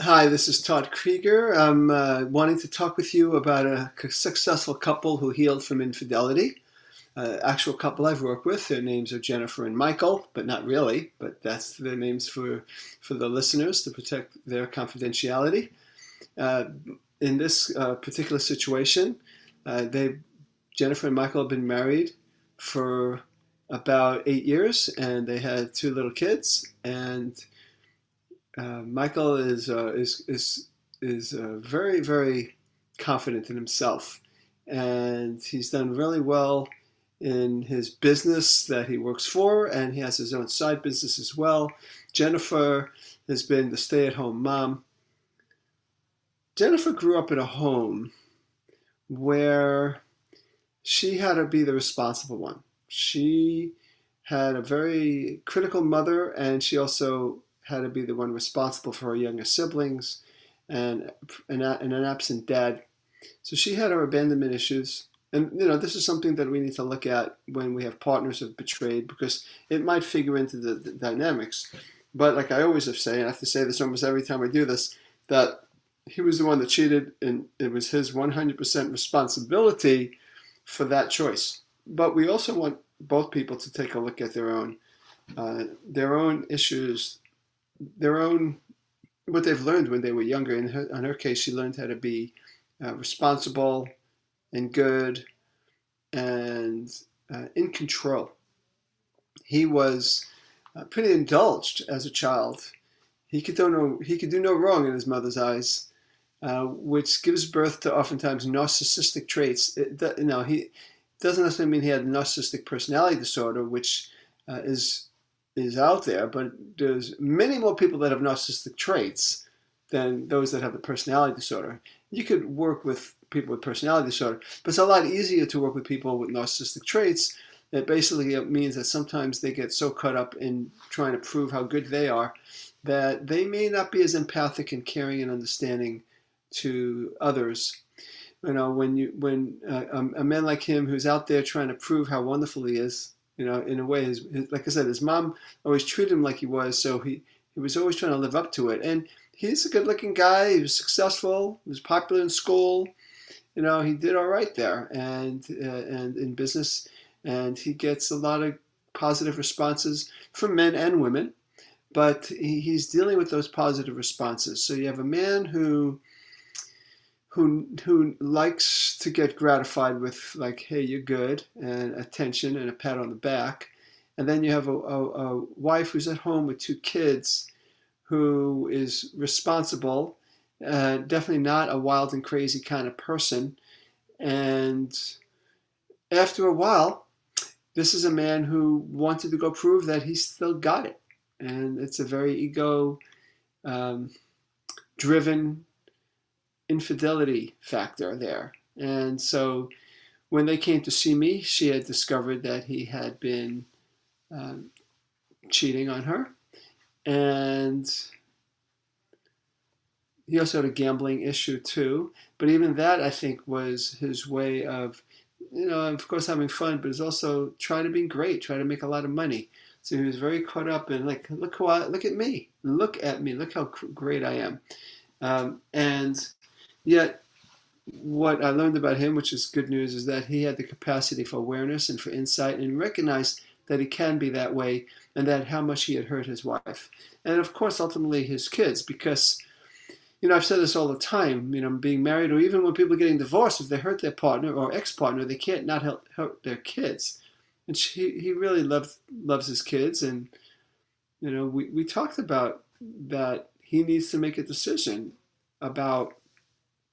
Hi, this is Todd Creager. I'm uh, wanting to talk with you about a successful couple who healed from infidelity. Uh, actual couple I've worked with. Their names are Jennifer and Michael, but not really. But that's their names for for the listeners to protect their confidentiality. Uh, in this uh, particular situation, uh, they Jennifer and Michael have been married for about eight years, and they had two little kids. And uh, Michael is uh, is is is uh, very very confident in himself, and he's done really well in his business that he works for, and he has his own side business as well. Jennifer has been the stay-at-home mom. Jennifer grew up in a home where she had to be the responsible one. She had a very critical mother, and she also had to be the one responsible for her younger siblings and, and, and an absent dad. So she had her abandonment issues. And you know, this is something that we need to look at when we have partners have betrayed because it might figure into the, the dynamics. But like I always have say, and I have to say this almost every time I do this, that he was the one that cheated, and it was his 100% responsibility for that choice. But we also want both people to take a look at their own uh, their own issues, their own what they've learned when they were younger. In her, in her case, she learned how to be uh, responsible and good and uh, in control. He was uh, pretty indulged as a child. He could do no he could do no wrong in his mother's eyes, uh, which gives birth to oftentimes narcissistic traits. It, you know, he doesn't necessarily mean he had narcissistic personality disorder, which uh, is is out there, but there's many more people that have narcissistic traits than those that have the personality disorder. You could work with people with personality disorder, but it's a lot easier to work with people with narcissistic traits. That basically means that sometimes they get so caught up in trying to prove how good they are that they may not be as empathic and caring and understanding to others. You know, when you when uh, a, a man like him who's out there trying to prove how wonderful he is, you know, in a way, his, his, like I said, his mom always treated him like he was, so he, he was always trying to live up to it. And he's a good looking guy. He was successful. He was popular in school. You know, he did all right there and uh, and in business, and he gets a lot of positive responses from men and women. But he, he's dealing with those positive responses. So you have a man who who who likes to get gratified with like, hey, you're good, and attention and a pat on the back, and then you have a, a, a wife who's at home with two kids, who is responsible, uh, definitely not a wild and crazy kind of person, and after a while, this is a man who wanted to go prove that he still got it, and it's a very ego. Um, driven infidelity factor there. And so when they came to see me, she had discovered that he had been um, cheating on her. And he also had a gambling issue too. But even that, I think, was his way of, you know, of course, having fun, but it's also trying to be great, trying to make a lot of money. So he was very caught up in like, look who I, look at me, look at me, look how great I am. Um, and Yet, what I learned about him, which is good news, is that he had the capacity for awareness and for insight and recognized that he can be that way and that how much he had hurt his wife. And of course, ultimately his kids, because, you know, I've said this all the time, you know, being married or even when people are getting divorced, if they hurt their partner or ex partner, they can't not help, hurt their kids. And she, he really loved, loves his kids. And, you know, we, we talked about that he needs to make a decision about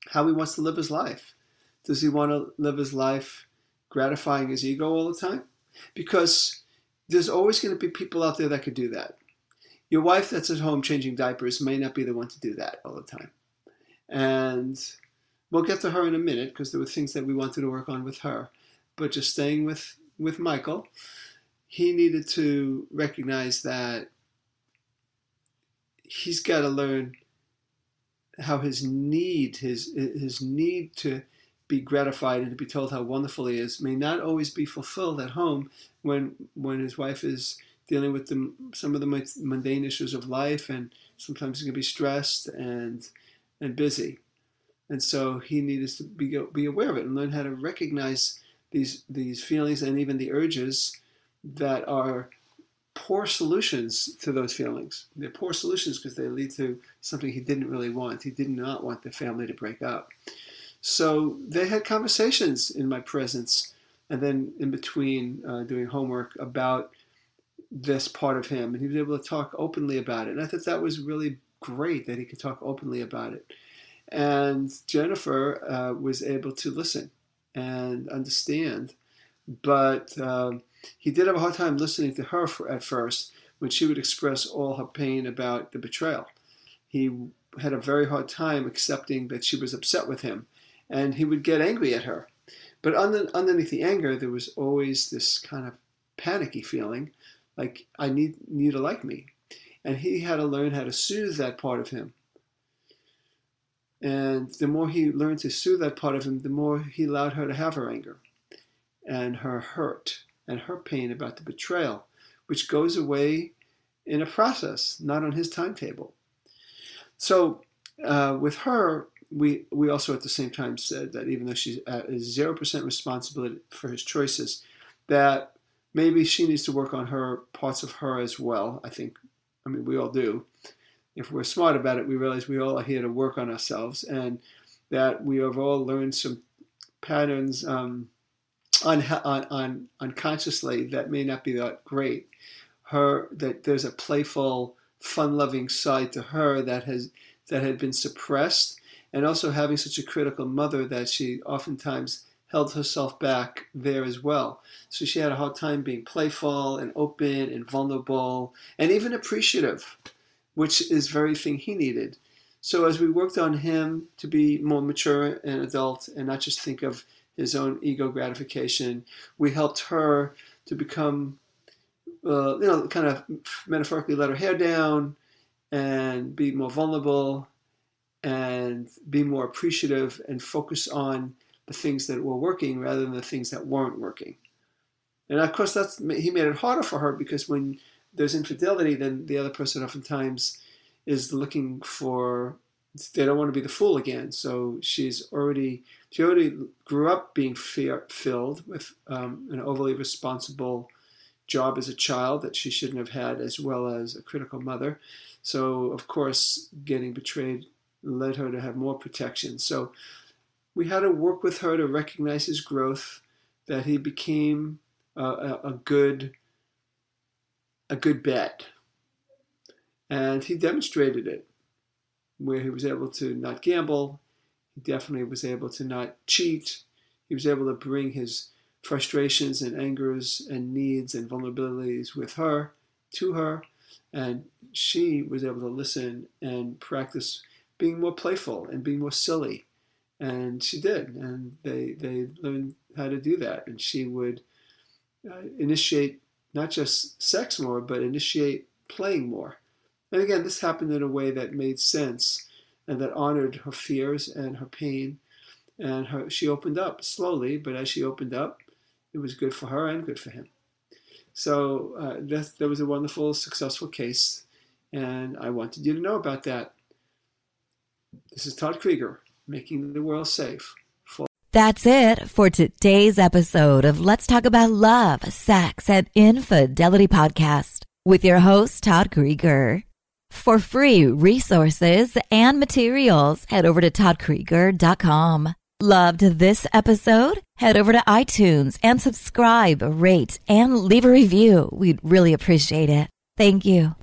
how he wants to live his life. Does he want to live his life gratifying his ego all the time? Because there's always going to be people out there that could do that. Your wife that's at home changing diapers may not be the one to do that all the time. And we'll get to her in a minute because there were things that we wanted to work on with her. but just staying with with Michael, he needed to recognize that he's got to learn how his need, his his need to be gratified and to be told how wonderful he is, may not always be fulfilled at home when when his wife is dealing with the, some of the mundane issues of life, and sometimes he can be stressed and and busy, and so he needs to be be aware of it and learn how to recognize these these feelings and even the urges that are poor solutions to those feelings. They're poor solutions because they lead to something he didn't really want. He did not want the family to break up. So they had conversations in my presence and then in between uh, doing homework about this part of him. And he was able to talk openly about it. And I thought that was really great that he could talk openly about it. And Jennifer uh, was able to listen and understand. But um, he did have a hard time listening to her for, at first when she would express all her pain about the betrayal. He had a very hard time accepting that she was upset with him, and he would get angry at her. But under, underneath the anger, there was always this kind of panicky feeling, like I need you to like me, and he had to learn how to soothe that part of him. And the more he learned to soothe that part of him, the more he allowed her to have her anger and her hurt and her pain about the betrayal, which goes away in a process, not on his timetable. So uh, with her, we we also at the same time said that even though she is zero percent responsibility for his choices, that maybe she needs to work on her parts of her as well. I think, I mean, we all do. If we're smart about it, we realize we all are here to work on ourselves, and that we have all learned some patterns um, un, un, unconsciously that may not be that great. Her that there's a playful, fun-loving side to her that has that had been suppressed, and also having such a critical mother that she oftentimes held herself back there as well. So she had a hard time being playful and open and vulnerable and even appreciative, which is very thing he needed. So as we worked on him to be more mature and adult and not just think of his own ego gratification. We helped her to become, uh, you know, kind of metaphorically let her hair down and be more vulnerable and be more appreciative and focus on the things that were working rather than the things that weren't working. And of course, that's he made it harder for her because when there's infidelity, then the other person oftentimes is looking for they don't want to be the fool again. So she's already she already grew up being fear filled with um, an overly responsible job as a child that she shouldn't have had, as well as a critical mother. So of course, getting betrayed led her to have more protection. So we had to work with her to recognize his growth, that he became a, a, a good a good bet, and he demonstrated it where he was able to not gamble. He definitely was able to not cheat. He was able to bring his frustrations and angers and needs and vulnerabilities with her, to her, and she was able to listen and practice being more playful and being more silly. And she did, and they they learned how to do that. And she would uh, initiate not just sex more, but initiate playing more. And again, this happened in a way that made sense and that honored her fears and her pain. And her, she opened up slowly, but as she opened up, it was good for her and good for him. So uh, that, that was a wonderful, successful case, and I wanted you to know about that. This is Todd Creager, making the world safe. That's it for today's episode of Let's Talk About Love, Sex, and Infidelity podcast with your host, Todd Creager. For free resources and materials, head over to toddcreager.com. Loved this episode? Head over to iTunes and subscribe, rate, and leave a review. We'd really appreciate it. Thank you.